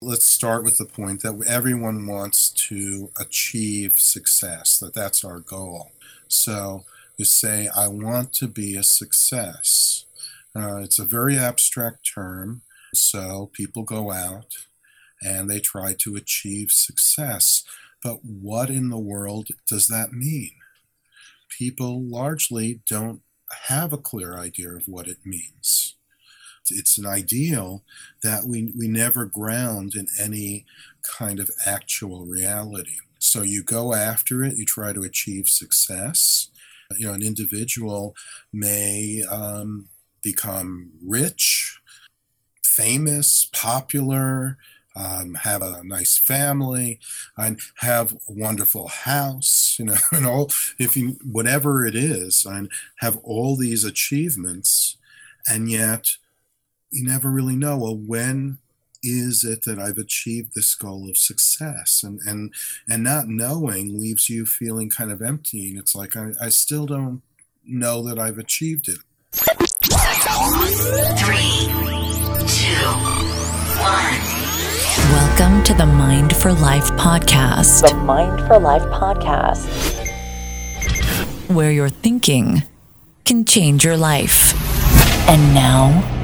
Let's start with the point that everyone wants to achieve success, that that's our goal. So you say, I want to be a success. Uh, it's a very abstract term. So people go out and they try to achieve success. But what in the world does that mean? People largely don't have a clear idea of what it means. It's an ideal that we, we never ground in any kind of actual reality. So you go after it, you try to achieve success. You know, an individual may um, become rich, famous, popular, um, have a nice family, and have a wonderful house, you know, and all, if you, whatever it is, and have all these achievements, and yet you never really know, well, when is it that I've achieved this goal of success? And and and not knowing leaves you feeling kind of empty. And it's like I, I still don't know that I've achieved it. Three, two, one. Welcome to the Mind for Life podcast. The Mind for Life podcast, where your thinking can change your life. And now,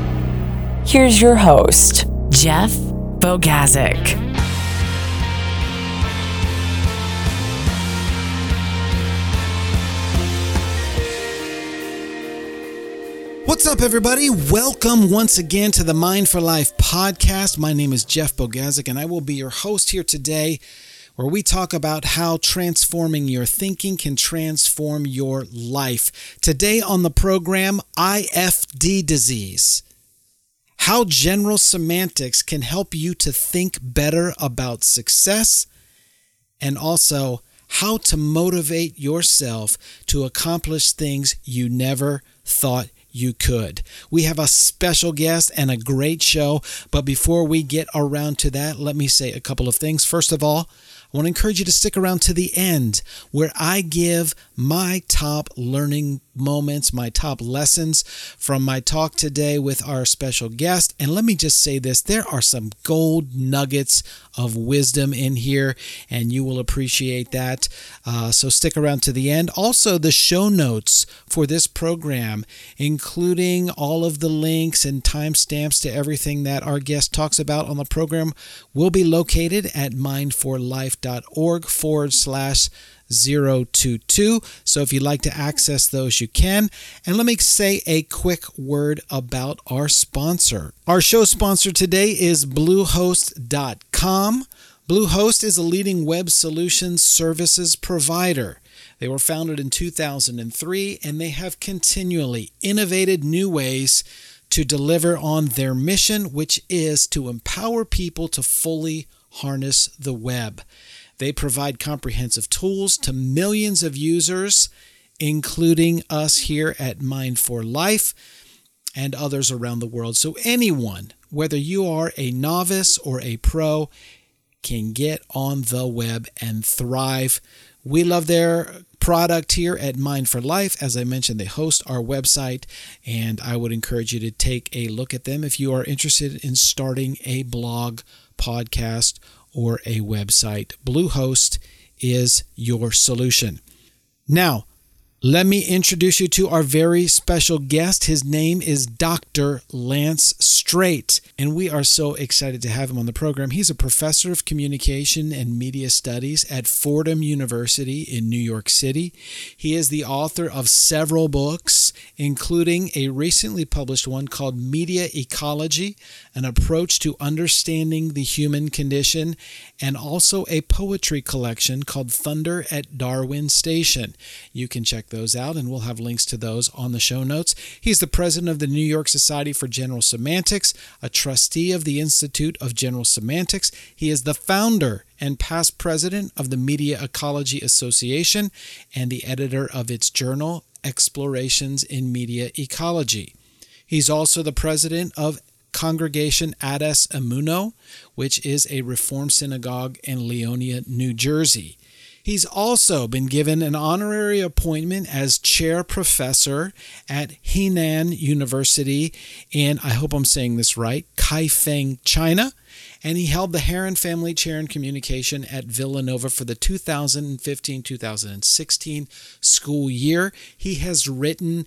here's your host, Jeff Bogazic. What's up, everybody? Welcome once again to the Mind for Life podcast. My name is Jeff Bogazic, and I will be your host here today, where we talk about how transforming your thinking can transform your life. Today on the program, IFD disease. How general semantics can help you to think better about success, and also how to motivate yourself to accomplish things you never thought you could. We have a special guest and a great show, but before we get around to that, let me say a couple of things. First of all, I want to encourage you to stick around to the end where I give my top learning moments, my top lessons from my talk today with our special guest. And let me just say this there are some gold nuggets of wisdom in here, and you will appreciate that. Uh, so stick around to the end. Also, the show notes for this program, including all of the links and timestamps to everything that our guest talks about on the program, will be located at mindforlife.com org forward slash 022. So if you'd like to access those, you can. And let me say a quick word about our sponsor. Our show sponsor today is Bluehost.com. Bluehost is a leading web solutions services provider. They were founded in 2003 and they have continually innovated new ways to deliver on their mission, which is to empower people to fully harness the web. They provide comprehensive tools to millions of users, including us here at Mind for Life and others around the world. So, anyone, whether you are a novice or a pro, can get on the web and thrive. We love their product here at Mind for Life. As I mentioned, they host our website, and I would encourage you to take a look at them if you are interested in starting a blog, podcast, or a website. Bluehost is your solution. Now, let me introduce you to our very special guest. His name is Dr. Lance Strate, and we are so excited to have him on the program. He's a professor of communication and media studies at Fordham University in New York City. He is the author of several books, including a recently published one called Media Ecology An Approach to Understanding the Human Condition, and also a poetry collection called Thunder at Darwin Station. You can check those out, and we'll have links to those on the show notes. He's the president of the New York Society for General Semantics, a trustee of the Institute of General Semantics. He is the founder and past president of the Media Ecology Association and the editor of its journal, Explorations in Media Ecology. He's also the president of Congregation Adas Emuno, which is a Reform synagogue in Leonia, New Jersey. He's also been given an honorary appointment as chair professor at Henan University in, I hope I'm saying this right, Kaifeng, China. And he held the Harron Family Chair in Communication at Villanova for the 2015 2016 school year. He has written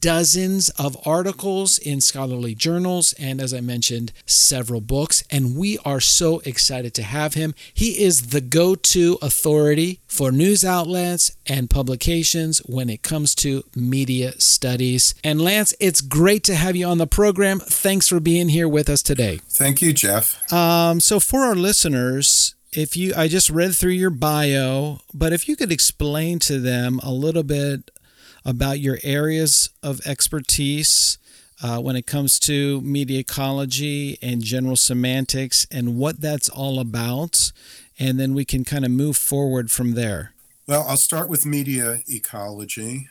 dozens of articles in scholarly journals and, as I mentioned, several books. And we are so excited to have him. He is the go to authority for news outlets and publications when it comes to media studies. And Lance, it's great to have you on the program. Thanks for being here with us today. Thank you, Jeff. Um, so, for our listeners, if you, I just read through your bio, but if you could explain to them a little bit about your areas of expertise uh, when it comes to media ecology and general semantics and what that's all about. And then we can kind of move forward from there. Well, I'll start with media ecology.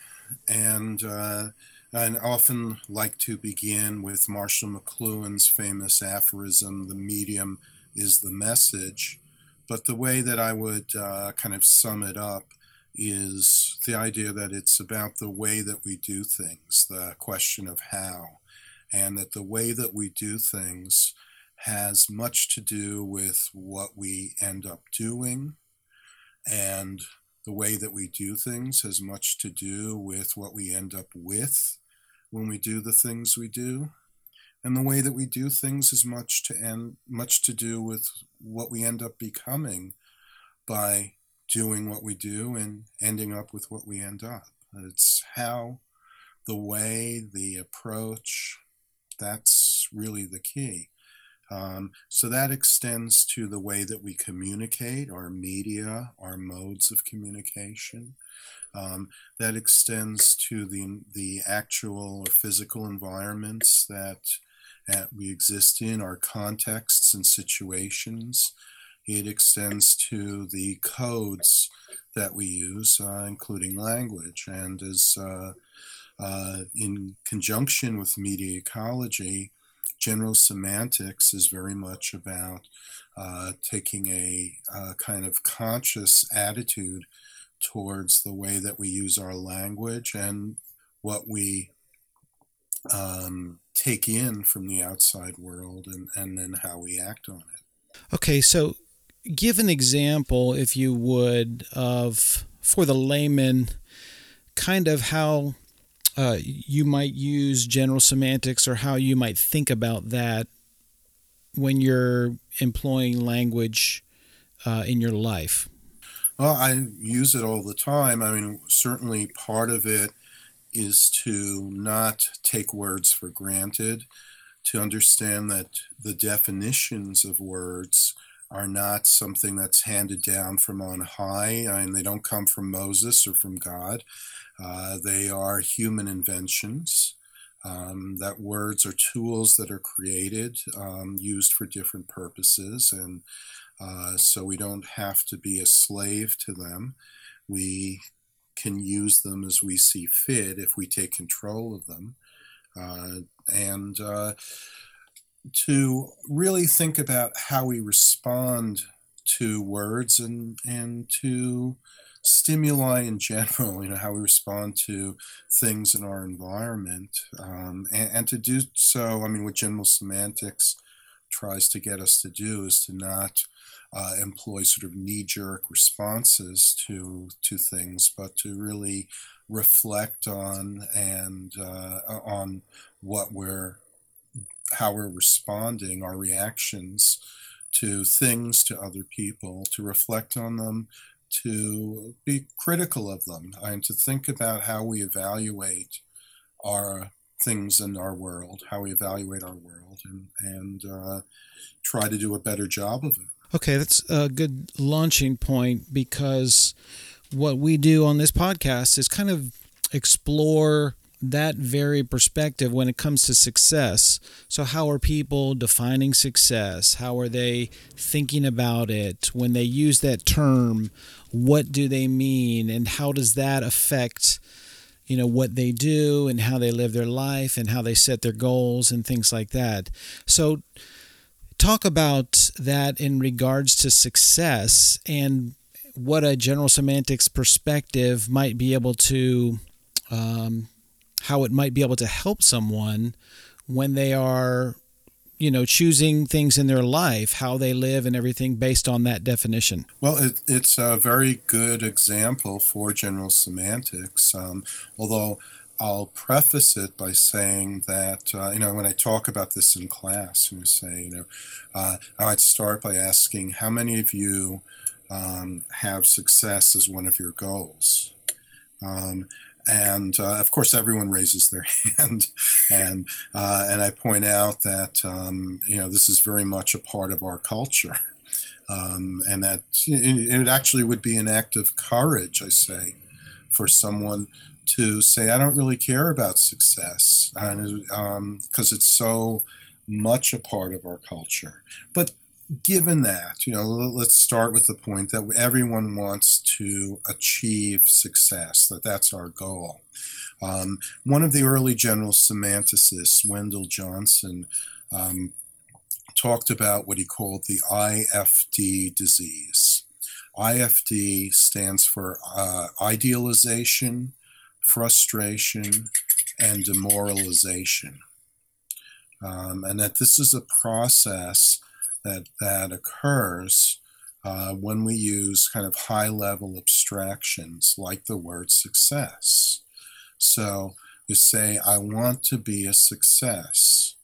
And uh, I often like to begin with Marshall McLuhan's famous aphorism the medium is the message. But the way that I would uh, kind of sum it up is the idea that it's about the way that we do things, the question of how, and that the way that we do things has much to do with what we end up doing, and the way that we do things has much to do with what we end up with when we do the things we do. And the way that we do things is much to end much to do with what we end up becoming by doing what we do and ending up with what we end up. It's how, the way, the approach, that's really the key. Um, so that extends to the way that we communicate, our media, our modes of communication. Um, that extends to the, the actual or physical environments that, that we exist in, our contexts and situations. It extends to the codes that we use, uh, including language. And as uh, uh, in conjunction with media ecology, general semantics is very much about uh, taking a, a kind of conscious attitude towards the way that we use our language and what we um, take in from the outside world and, and then how we act on it. Okay, so give an example, if you would, of for the layman, kind of how uh, you might use general semantics or how you might think about that when you're employing language uh, in your life. Well, I use it all the time. I mean, certainly part of it is to not take words for granted, to understand that the definitions of words are not something that's handed down from on high, and they don't come from Moses or from God. Uh, they are human inventions. Um, that words are tools that are created, um, used for different purposes, and uh, so we don't have to be a slave to them. We can use them as we see fit if we take control of them. Uh, and uh, to really think about how we respond to words and and to stimuli in general you know how we respond to things in our environment um, and, and to do so i mean what general semantics tries to get us to do is to not uh, employ sort of knee-jerk responses to to things, but to really reflect on and uh, on what we're how we're responding, our reactions to things, to other people, to reflect on them, to be critical of them, and to think about how we evaluate our things in our world, how we evaluate our world, and, and uh, try to do a better job of it. Okay, that's a good launching point because what we do on this podcast is kind of explore that very perspective when it comes to success. So, how are people defining success? How are they thinking about it? When they use that term, what do they mean? And how does that affect? you know what they do and how they live their life and how they set their goals and things like that so talk about that in regards to success and what a general semantics perspective might be able to um, how it might be able to help someone when they are you know, choosing things in their life, how they live and everything based on that definition? Well, it, it's a very good example for general semantics, um, although I'll preface it by saying that, uh, you know, when I talk about this in class, and say, you know, uh, I might start by asking how many of you um, have success as one of your goals? Um, and uh, of course, everyone raises their hand, and uh, and I point out that um, you know this is very much a part of our culture, um, and that it actually would be an act of courage, I say, for someone to say, I don't really care about success, because um, it's so much a part of our culture. But given that, you know, let's start with the point that everyone wants to achieve success, that that's our goal. Um, one of the early general semanticists, Wendell Johnson, um, talked about what he called the IFD disease. IFD stands for uh, idealization, frustration, and demoralization. Um, and that this is a process that that occurs uh, when we use kind of high level abstractions like the word success. So you say, I want to be a success.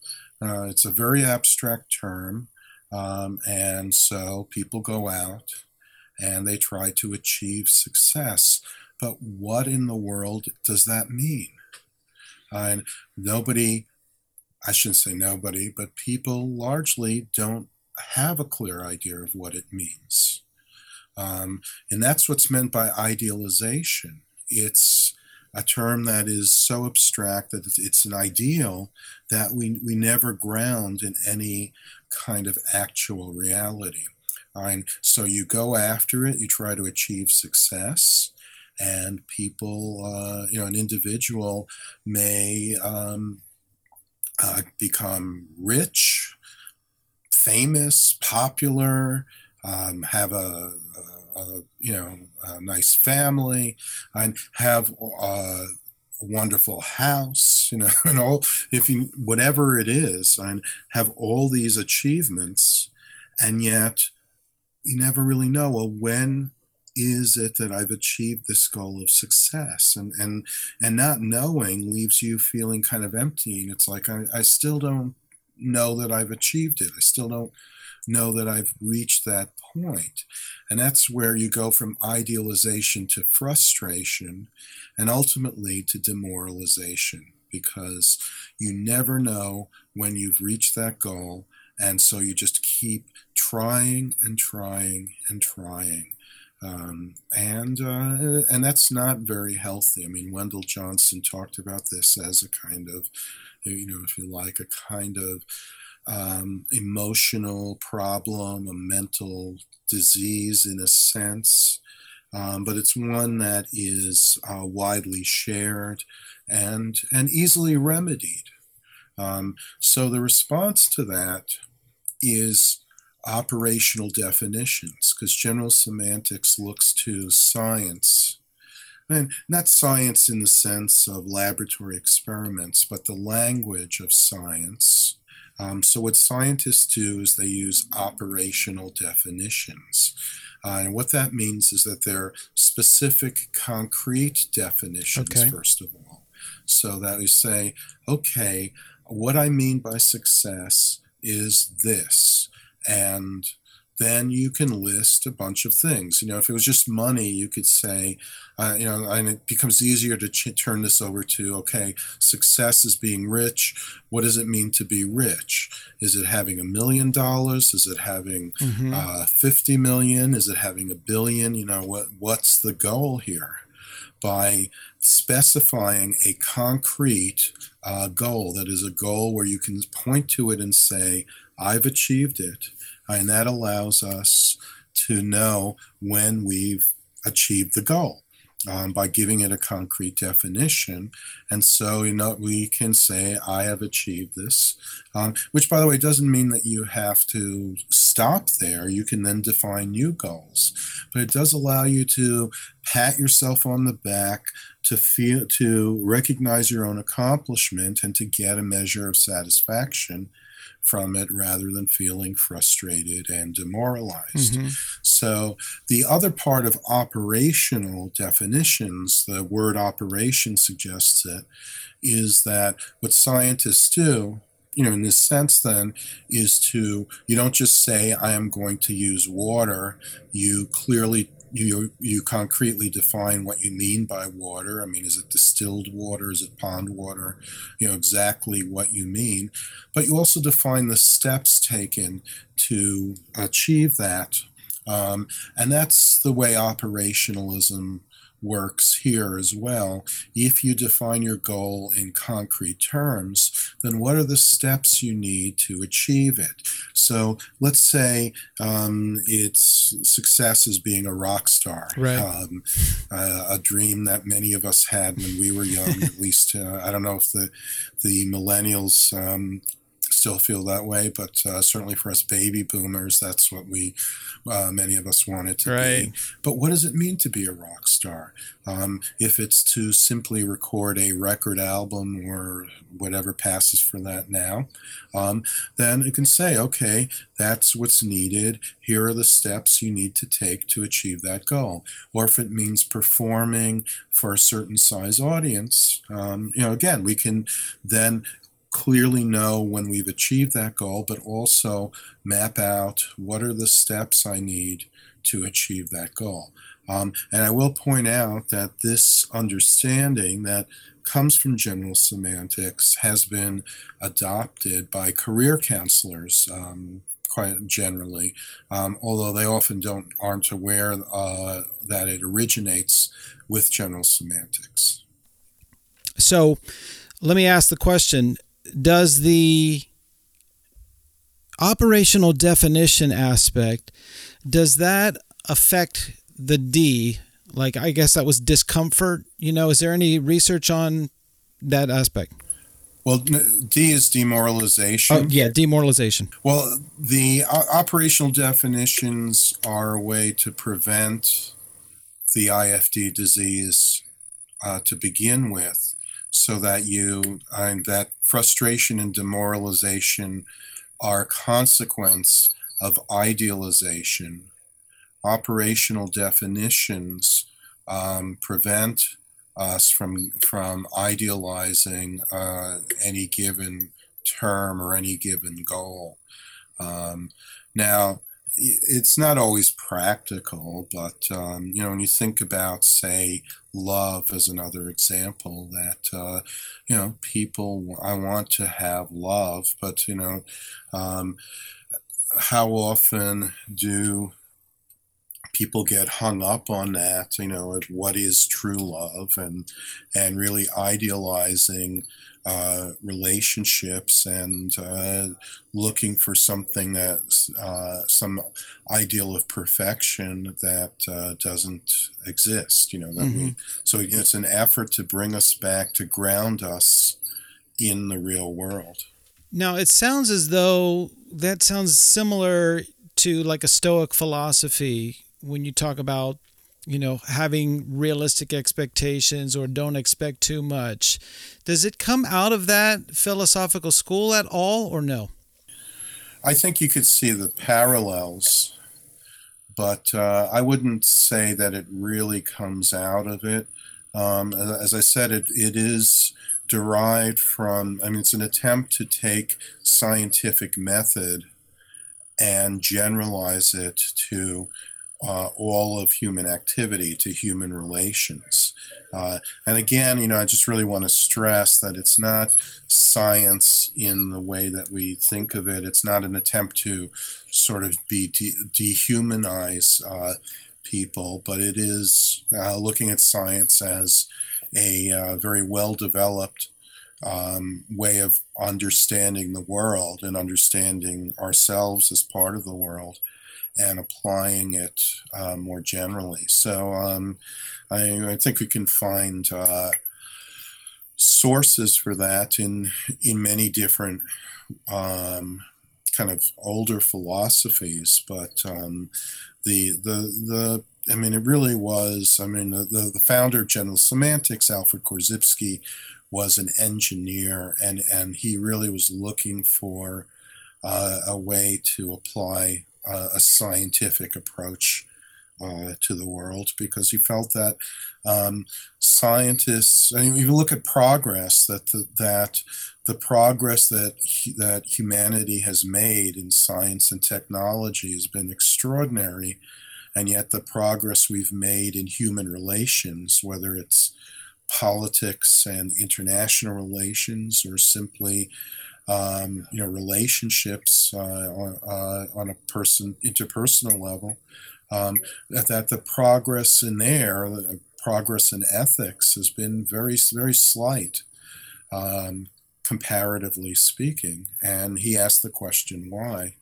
Uh, it's a very abstract term, um, and so people go out and they try to achieve success. But what in the world does that mean? And nobody, I shouldn't say nobody, but people largely don't have a clear idea of what it means. Um, and that's what's meant by idealization. It's a term that is so abstract that it's, an ideal that we, we never ground in any kind of actual reality. And so you go after it, you try to achieve success, and people, uh, you know, an individual may um, uh, become rich, famous, popular, um, have a, a, a, you know a nice family, and have a wonderful house, you know, and all if you whatever it is, and have all these achievements, and yet you never really know well when is it that I've achieved this goal of success? And and and not knowing leaves you feeling kind of empty. And it's like I, I still don't know that I've achieved it. I still don't know that I've reached that point. And that's where you go from idealization to frustration and ultimately to demoralization because you never know when you've reached that goal. And so you just keep trying and trying and trying. Um, and uh, and that's not very healthy. I mean, Wendell Johnson talked about this as a kind of you know, if you like, a kind of um, emotional problem, a mental disease in a sense. Um, but it's one that is uh, widely shared and and easily remedied. Um, so the response to that is operational definitions, because general semantics looks to science and not science in the sense of laboratory experiments, but the language of science. Um, so, what scientists do is they use operational definitions. Uh, and what that means is that they're specific, concrete definitions, okay. first of all. So that we say, okay, what I mean by success is this. And then you can list a bunch of things. You know, if it was just money, you could say, uh, you know, and it becomes easier to ch- turn this over to, okay, success is being rich. What does it mean to be rich? Is it having a million dollars? Is it having mm-hmm. uh, 50 million? Is it having a billion? You know, what what's the goal here? By specifying a concrete uh, goal that is a goal where you can point to it and say, I've achieved it and that allows us to know when we've achieved the goal. Um, by giving it a concrete definition. And so, you know, we can say, I have achieved this, um, which, by the way, doesn't mean that you have to stop there. You can then define new goals. But it does allow you to pat yourself on the back, to feel, to recognize your own accomplishment, and to get a measure of satisfaction from it rather than feeling frustrated and demoralized. Mhm. So, the other part of operational definitions, the word operation suggests it, is that what scientists do, you know, in this sense, then, is to, you don't just say, I am going to use water, you clearly you you concretely define what you mean by water. I mean, is it distilled water? Is it pond water? You know exactly what you mean, but you also define the steps taken to achieve that, um, and that's the way operationalism works here as well. If you define your goal in concrete terms, then what are the steps you need to achieve it? So let's say um, it's success as being a rock star, Right. um, uh, a dream that many of us had when we were young. at least uh, I don't know if the the millennials um, still feel that way, but uh, certainly for us baby boomers, that's what we uh, many of us wanted to Right. be. But what does it mean to be a rock star? Um, if it's to simply record a record album or whatever passes for that now, um, then it can say, okay, that's what's needed. Here are the steps you need to take to achieve that goal. Or if it means performing for a certain size audience, um, you know, again, we can then clearly know when we've achieved that goal, but also map out what are the steps I need to achieve that goal. Um, and I will point out that this understanding that comes from general semantics has been adopted by career counselors um, quite generally, um, although they often don't aren't aware uh, that it originates with general semantics. So let me ask the question Does the operational definition aspect does that affect the d? Like i guess that was discomfort you know? Is there any research on that aspect? Well, D is demoralization. oh yeah demoralization. Well, the o- operational definitions are a way to prevent the IFD disease uh, to begin with, so that you and that frustration and demoralization are consequence of idealization. Operational definitions um, prevent us from from idealizing uh, any given term or any given goal. Um, now, it's not always practical, but um, you know, when you think about, say, love is another example, that uh, you know, people, I want to have love, but you know, um, how often do people get hung up on that you know what is true love and and really idealizing uh, relationships and uh, looking for something that uh, some ideal of perfection that uh, doesn't exist you know that we so it's an effort to bring us back to ground us in the real world. Now it sounds as though that sounds similar to like a stoic philosophy when you talk about you know having realistic expectations or don't expect too much does it come out of that philosophical school at all or no I think you could see the parallels, but uh, I wouldn't say that it really comes out of it. Um, as, I said, it, it is derived from, I mean, it's an attempt to take scientific method and generalize it to uh, all of human activity, to human relations. Uh, and again, you know, I just really want to stress that it's not science in the way that we think of it. It's not an attempt to sort of be de- dehumanize uh, people, but it is uh, looking at science as a uh, very well developed um, way of understanding the world and understanding ourselves as part of the world and applying it uh, more generally. So um, I, I think we can find uh, sources for that in in many different um, kind of older philosophies, but um, the the the I mean, it really was. I mean, the, the, founder of General Semantics, Alfred Korzybski, was an engineer, and and he really was looking for uh, a way to apply uh, a scientific approach uh, to the world because he felt that um, scientists, and you look at progress, that the, that the progress that that humanity has made in science and technology has been extraordinary, and yet the progress we've made in human relations, whether it's politics and international relations or simply um, you know relationships uh, on, uh, on a person interpersonal level um, that, the progress in there the progress in ethics has been very very slight um, comparatively speaking. And he asked the question why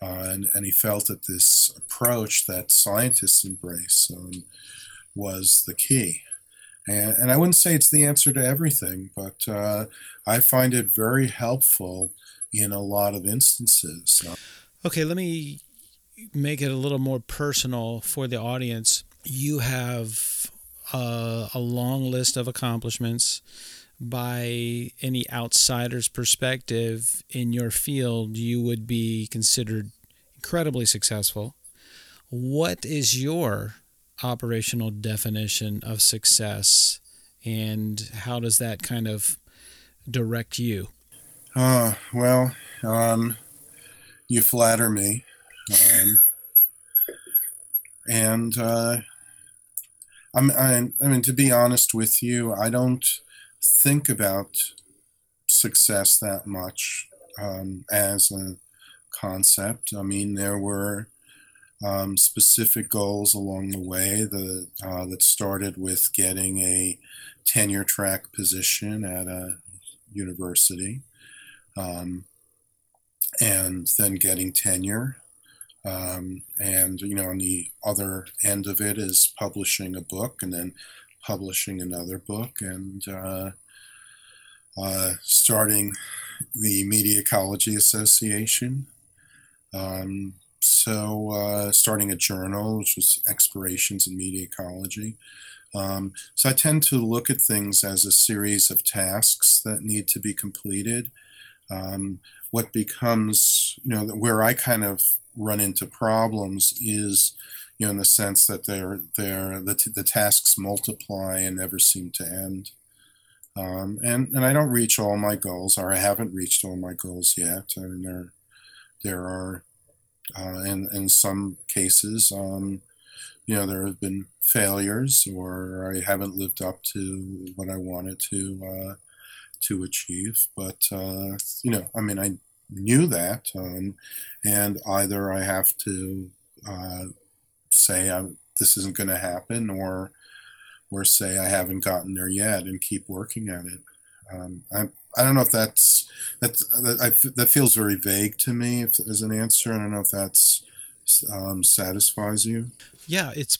uh, and, and he felt that this approach that scientists embrace um, was the key and, and I wouldn't say it's the answer to everything, but uh, I find it very helpful in a lot of instances. Okay, let me make it a little more personal for the audience. You have uh, a long list of accomplishments by any outsider's perspective in your field, you would be considered incredibly successful. What is your operational definition of success and how does that kind of direct you? Uh, well, um, you flatter me. Um, and uh, I'm, I, I mean, to be honest with you, I don't think about success that much um, as a concept. I mean, there were um, specific goals along the way the, uh, that started with getting a tenure track position at a university um, and then getting tenure. Um, and, you know, on the other end of it is publishing a book and then publishing another book and uh, uh, starting the Media Ecology Association. Um, so uh, starting a journal, which was Explorations in Media Ecology. Um, so I tend to look at things as a series of tasks that need to be completed. Um, what becomes, you know, where I kind of run into problems is, you know, in the sense that they're, they're the, t- the tasks multiply and never seem to end. Um, and, and I don't reach all my goals, or I haven't reached all my goals yet. I mean, there, there are uh, and in some cases, um, you know, there have been failures, or I haven't lived up to what I wanted to uh, to achieve. But uh, you know, I mean, I knew that, um, and either I have to uh, say I'm, this isn't going to happen, or or say I haven't gotten there yet, and keep working at it. Um, I I don't know if that's that's that, I, that feels very vague to me if, as an answer. I don't know if that's um, satisfies you. Yeah, it's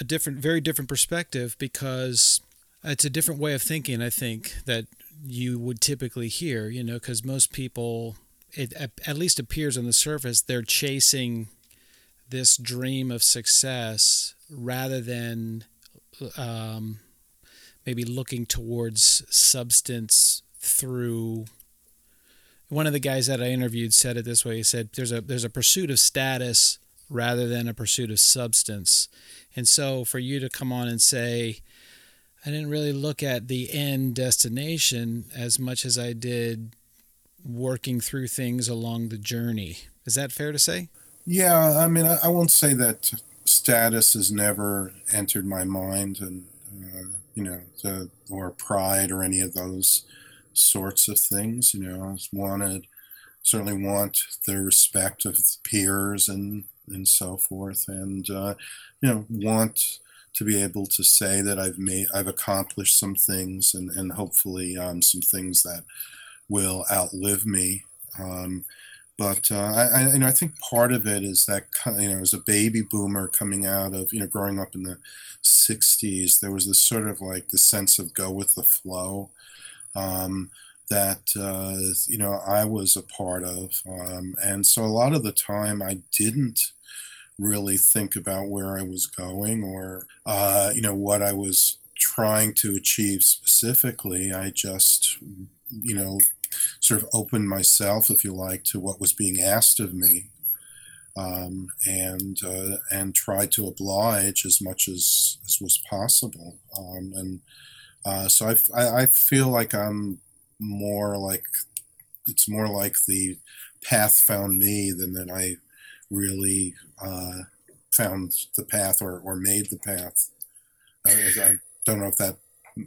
a different, very different perspective because it's a different way of thinking. I think that you would typically hear, you know, because most people, it at least appears on the surface, they're chasing this dream of success rather than um, maybe looking towards substance through one of the guys that I interviewed said it this way. He said there's a there's a pursuit of status rather than a pursuit of substance. And so for you to come on and say I didn't really look at the end destination as much as I did working through things along the journey. Is that fair to say? Yeah, I mean, I, I won't say that status has never entered my mind, and uh, you know, the, or pride or any of those sorts of things. You know, wanted certainly want the respect of peers and and so forth, and uh, you know want to be able to say that I've made I've accomplished some things and and hopefully um, some things that will outlive me. Um, but uh, I, I, you know, I think part of it is that you know, as a baby boomer coming out of you know, growing up in the '60s, there was this sort of like the sense of go with the flow, um, that uh, you know I was a part of, um, and so a lot of the time I didn't really think about where I was going or uh, you know what I was trying to achieve specifically. I just you know sort of opened myself, if you like, to what was being asked of me, um, and uh, and tried to oblige as much as as was possible. Um, and uh, so I, I I feel like I'm more like it's more like the path found me than that I really uh, found the path or, or made the path. I, I don't know if that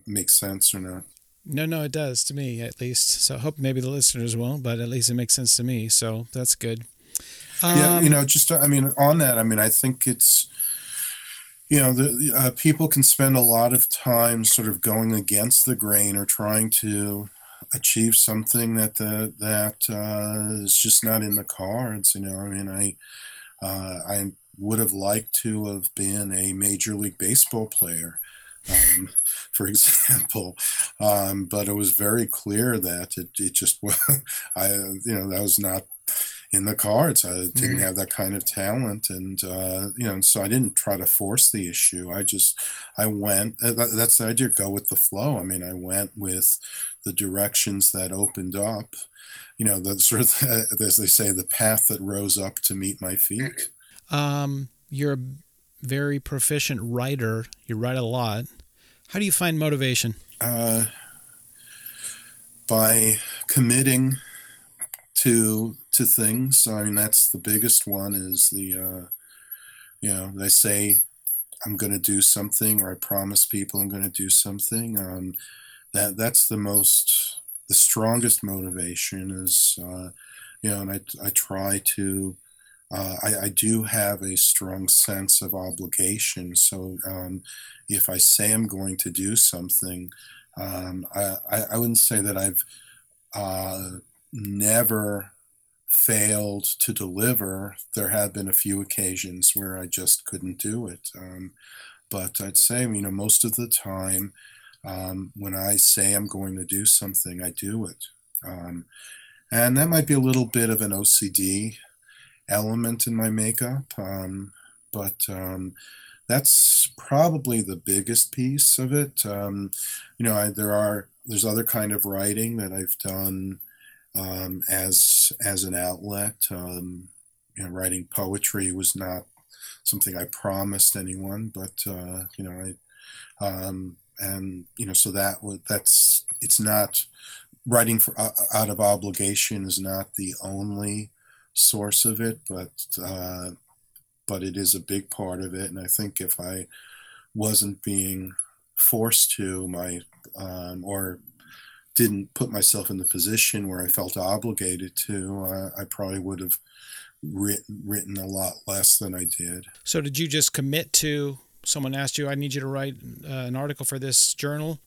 makes sense or not. No, no, it does to me at least. So I hope maybe the listeners won't, but at least it makes sense to me. So that's good. yeah, you Um, know, just I mean, on that, I mean, I think it's you know, the uh, people can spend a lot of time sort of going against the grain or trying to achieve something that the, that uh, is just not in the cards. You know, I mean, I uh, I would have liked to have been a major league baseball player. Um, for example, um, but it was very clear that it, it just was, I, you know, that was not in the cards. I didn't have that kind of talent, and uh, you know, so I didn't try to force the issue. I just, I went. uh, That, that's the idea. Go with the flow. I mean, I went with the directions that opened up. You know, the sort of, as they say, the path that rose up to meet my feet. um, you're a very proficient writer. You write a lot. How do you find motivation? Uh, by committing to to things. I mean, that's the biggest one. Is the uh, you know they say I'm going to do something, or I promise people I'm going to do something. Um, that that's the most the strongest motivation is uh, you know, and I I try to. Uh, I, I do have a strong sense of obligation. So um, if I say I'm going to do something, um, I, I, wouldn't say that I've uh, never failed to deliver. There have been a few occasions where I just couldn't do it. Um, but I'd say, you know, most of the time, um, when I say I'm going to do something, I do it. Um, and that might be a little bit of an OCD element in my makeup, um, but um, that's probably the biggest piece of it. Um, you know, I, there are there's other kind of writing that I've done um, as as an outlet. Um, you know, writing poetry was not something I promised anyone, but uh, you know, I um, and you know, so that that's it's not writing for out of obligation is not the only source of it, but uh, but it is a big part of it. And I think if I wasn't being forced to, my um, or didn't put myself in the position where I felt obligated to, uh, I probably would have written, written a lot less than I did. So did you just commit to someone asked you, I need you to write uh, an article for this journal?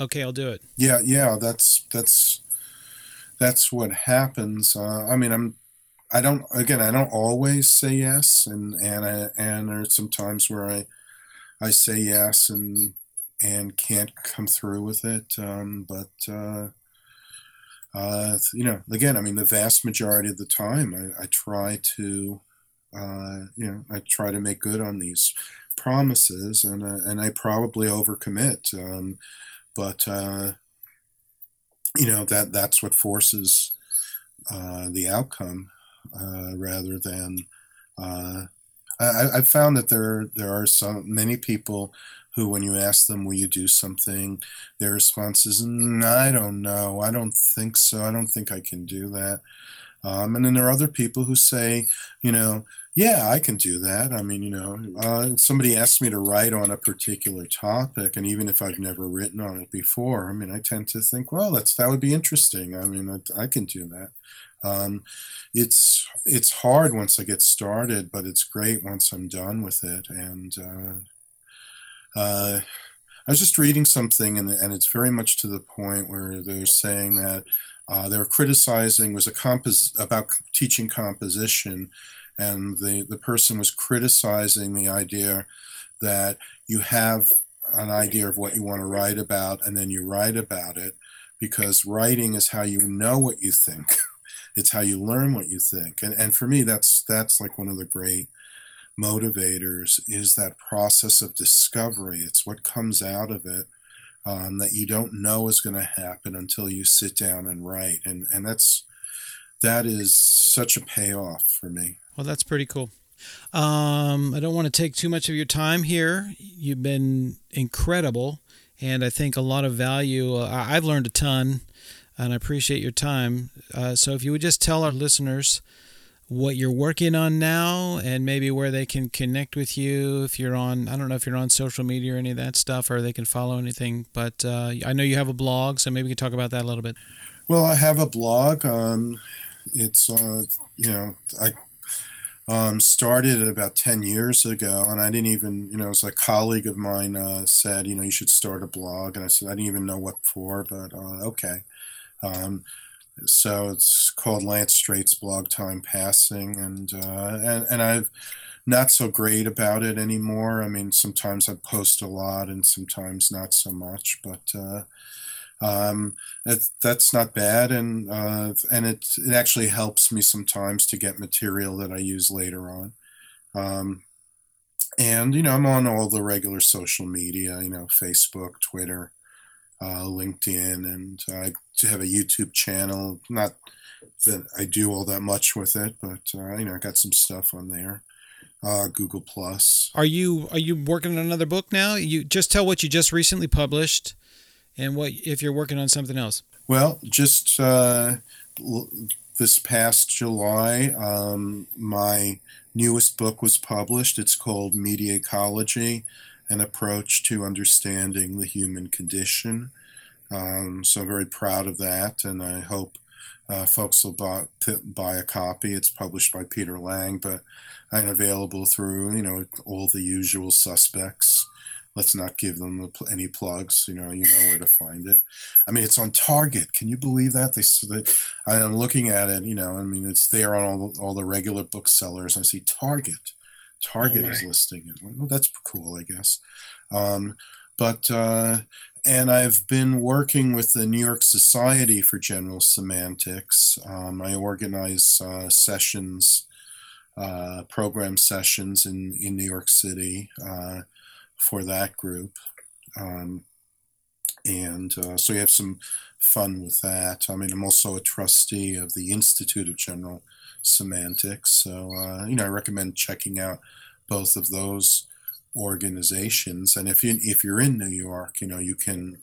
Okay, I'll do it. Yeah, yeah, that's that's that's what happens. Uh, I mean, I'm I don't again I don't always say yes, and and I, and there's some times where I I say yes and and can't come through with it. Um, but uh, uh, you know, again, I mean, the vast majority of the time, I, I try to uh, you know I try to make good on these promises, and uh, and I probably overcommit. Um, but uh, you know that that's what forces uh, the outcome rather than I, I found that there there are so many people who when you ask them will you do something? their response is "Mm, I don't know. I don't think so. I don't think I can do that. Um, and then there are other people who say you know yeah I can do that. I mean you know uh, somebody asked me to write on a particular topic and even if I've never written on it before I mean I tend to think well that's that would be interesting. I mean I, I can do that. Um, it's it's hard once I get started, but it's great once I'm done with it. And uh, uh, I was just reading something, and, and it's very much to the point where they're saying that uh, they were criticizing was a compos about teaching composition, and the the person was criticizing the idea that you have an idea of what you want to write about, and then you write about it, because writing is how you know what you think. It's how you learn what you think. And and for me that's that's like one of the great motivators is that process of discovery it's what comes out of it um, that you don't know is going to happen until you sit down and write, and and that's that is such a payoff for me. Well, that's pretty cool. Um, I don't want to take too much of your time here. You've been incredible, and I think a lot of value. Uh, I've learned a ton, and I appreciate your time. Uh, so, if you would just tell our listeners what you're working on now and maybe where they can connect with you if you're on i don't know if you're on social media or any of that stuff or they can follow anything but uh, i know you have a blog so maybe we can talk about that a little bit. Well i have a blog um, it's uh, you know i um, started about 10 years ago and i didn't even you know as a colleague of mine uh, said you know you should start a blog and i said i didn't even know what for but uh, okay. Um, so it's called Lance Strate's blog Time Passing, and uh, and and I've not so great about it anymore. I mean, sometimes I post a lot, and sometimes not so much, but. Uh, um, that's not bad, and uh, and it it actually helps me sometimes to get material that I use later on. Um, and you know, I'm on all the regular social media, you know, Facebook, Twitter, uh, LinkedIn, and I have a YouTube channel. Not that I do all that much with it, but uh, you know, I got some stuff on there. Uh, Google Plus. Are you are you working on another book now? You just tell what you just recently published, and what if you're working on something else. Well, just uh, this past July, um, my newest book was published. It's called Media Ecology an approach to understanding the human condition. Um, so I'm very proud of that, and I hope uh, folks will buy, buy a copy. It's published by Peter Lang, but I'm available through you know all the usual suspects. Let's not give them any plugs. You know, you know where to find it. I mean, it's on Target. Can you believe that? They, they I'm looking at it. You know, I mean, it's there on all, all the regular booksellers. I see Target. Target is listing it. Well, that's cool, I guess. Um, but uh, and I've been working with the New York Society for General Semantics. Um, I organize uh, sessions, uh, program sessions in in New York City uh, for that group. Um, and uh, so we have some fun with that. I mean, I'm also a trustee of the Institute of General semantics. So, uh, you know, I recommend checking out both of those organizations. And if you if you're in New York, you know, you can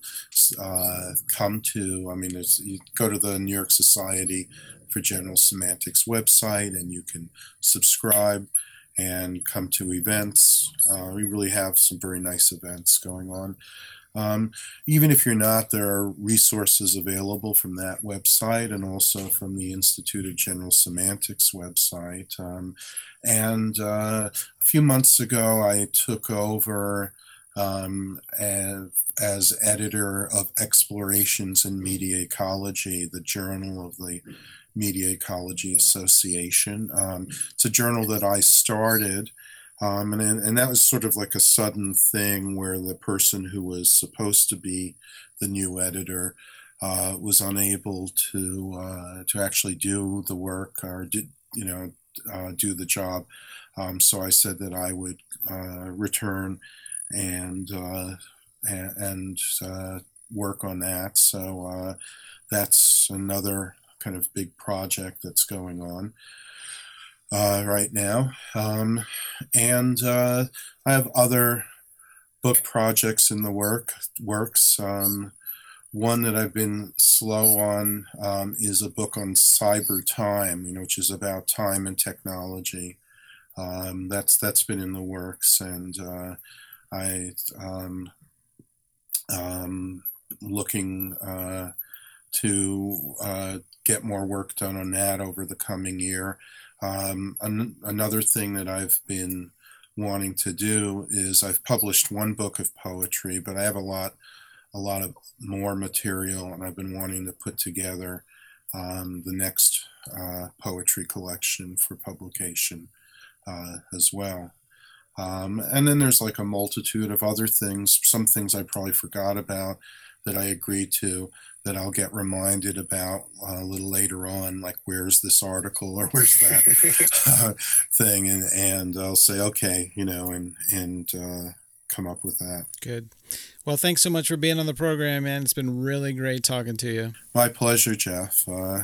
uh, come to. I mean, you go to the New York Society for General Semantics website, and you can subscribe and come to events. Uh, we really have some very nice events going on. Um, even if you're not, there are resources available from that website and also from the Institute of General Semantics website. Um, and uh, a few months ago, I took over um, as, as, editor of Explorations in Media Ecology, the journal of the Media Ecology Association. Um, it's a journal that I started. Um, and and that was sort of like a sudden thing where the person who was supposed to be the new editor uh, was unable to uh, to actually do the work or did you know uh, do the job. Um, so I said that I would uh, return and uh, and, uh, work on that. So that's another kind of big project that's going on uh, right now. Um, and uh, I have other book projects in the work works. Um, one that I've been slow on um, is a book on cyber time, you know, which is about time and technology. Um, that's that's been in the works, and uh, I um, um looking uh, to uh, get more work done on that over the coming year. Um, an- another thing that I've been wanting to do is I've published one book of poetry, but I have a lot, a lot of more material, and I've been wanting to put together um, the next uh, poetry collection for publication uh, as well. Um, and then there's like a multitude of other things, some things I probably forgot about that I agreed to that I'll get reminded about uh, a little later on, like where's this article or where's that uh, thing, and and I'll say okay, you know, and and uh, come up with that. Good. Well, thanks so much for being on the program, man. It's been really great talking to you. My pleasure, Jeff. Uh,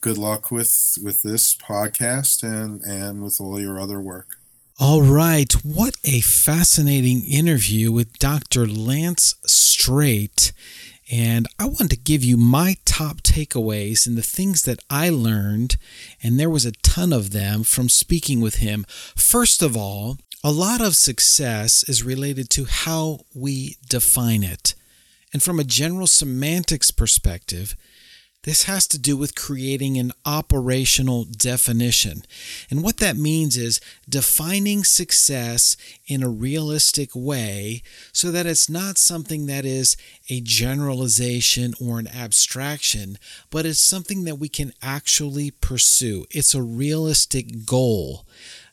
good luck with with this podcast and and with all your other work. All right. What a fascinating interview with Dr. Lance Strate. And I want to give you my top takeaways and the things that I learned. And there was a ton of them from speaking with him. First of all, a lot of success is related to how we define it. And from a general semantics perspective, this has to do with creating an operational definition. And what that means is defining success in a realistic way so that it's not something that is a generalization or an abstraction, but it's something that we can actually pursue. It's a realistic goal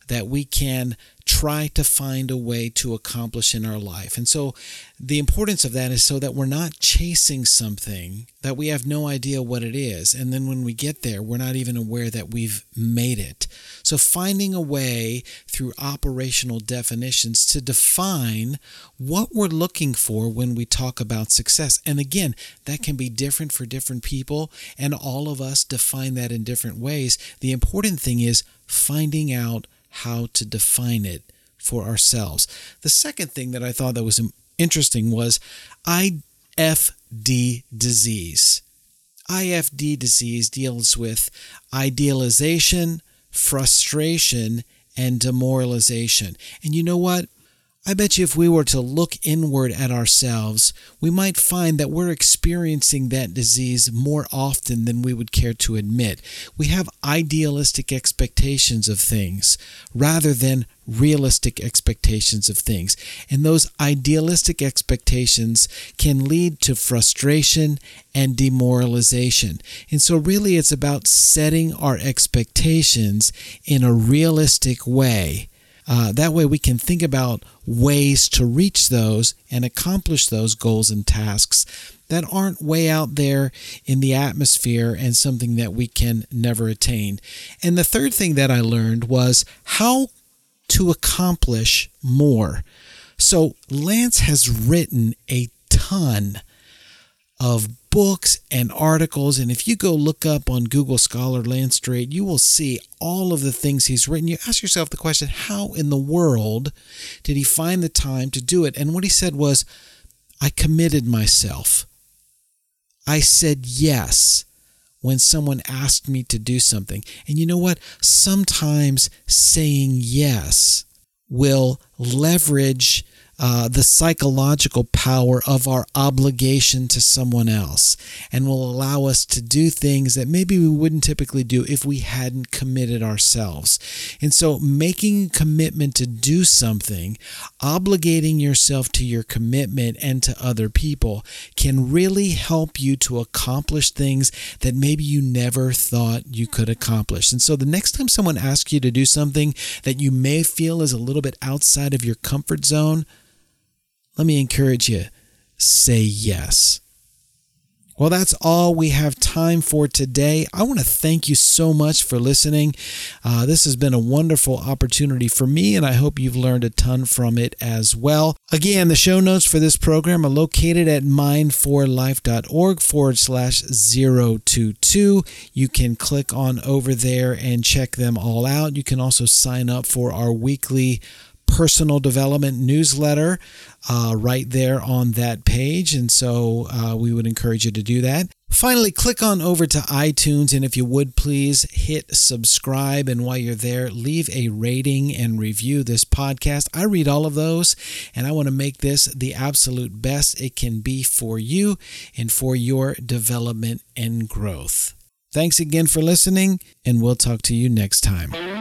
that we can try to find a way to accomplish in our life. And so the importance of that is so that we're not chasing something that we have no idea what it is. And then when we get there, we're not even aware that we've made it. So finding a way through operational definitions to define what we're looking for when we talk about success. And again, that can be different for different people, and all of us define that in different ways. The important thing is finding out how to define it for ourselves. The second thing that I thought that was interesting was IFD disease. IFD disease deals with idealization, frustration, and demoralization. And you know what? I bet you if we were to look inward at ourselves, we might find that we're experiencing that disease more often than we would care to admit. We have idealistic expectations of things rather than realistic expectations of things. And those idealistic expectations can lead to frustration and demoralization. And so, really, it's about setting our expectations in a realistic way uh, that way, we can think about ways to reach those and accomplish those goals and tasks that aren't way out there in the atmosphere and something that we can never attain. And the third thing that I learned was how to accomplish more. So, Lance has written a ton of books and articles. And if you go look up on Google Scholar Lance Strate, you will see all of the things he's written. You ask yourself the question how in the world did he find the time to do it? And what he said was, I committed myself. I said yes when someone asked me to do something. And you know what? Sometimes saying yes will leverage uh, the psychological power of our obligation to someone else and will allow us to do things that maybe we wouldn't typically do if we hadn't committed ourselves. And so, making a commitment to do something, obligating yourself to your commitment and to other people can really help you to accomplish things that maybe you never thought you could accomplish. And so, the next time someone asks you to do something that you may feel is a little bit outside of your comfort zone, let me encourage you say yes. Well, that's all we have time for today. I want to thank you so much for listening. Uh, this has been a wonderful opportunity for me, and I hope you've learned a ton from it as well. Again, the show notes for this program are located at mindforlife.org forward slash 022. You can click on over there and check them all out. You can also sign up for our weekly personal development newsletter uh, right there on that page. And so uh, we would encourage you to do that. Finally, click on over to iTunes and if you would please hit subscribe. And while you're there, leave a rating and review this podcast. I read all of those and I want to make this the absolute best it can be for you and for your development and growth. Thanks again for listening, and we'll talk to you next time.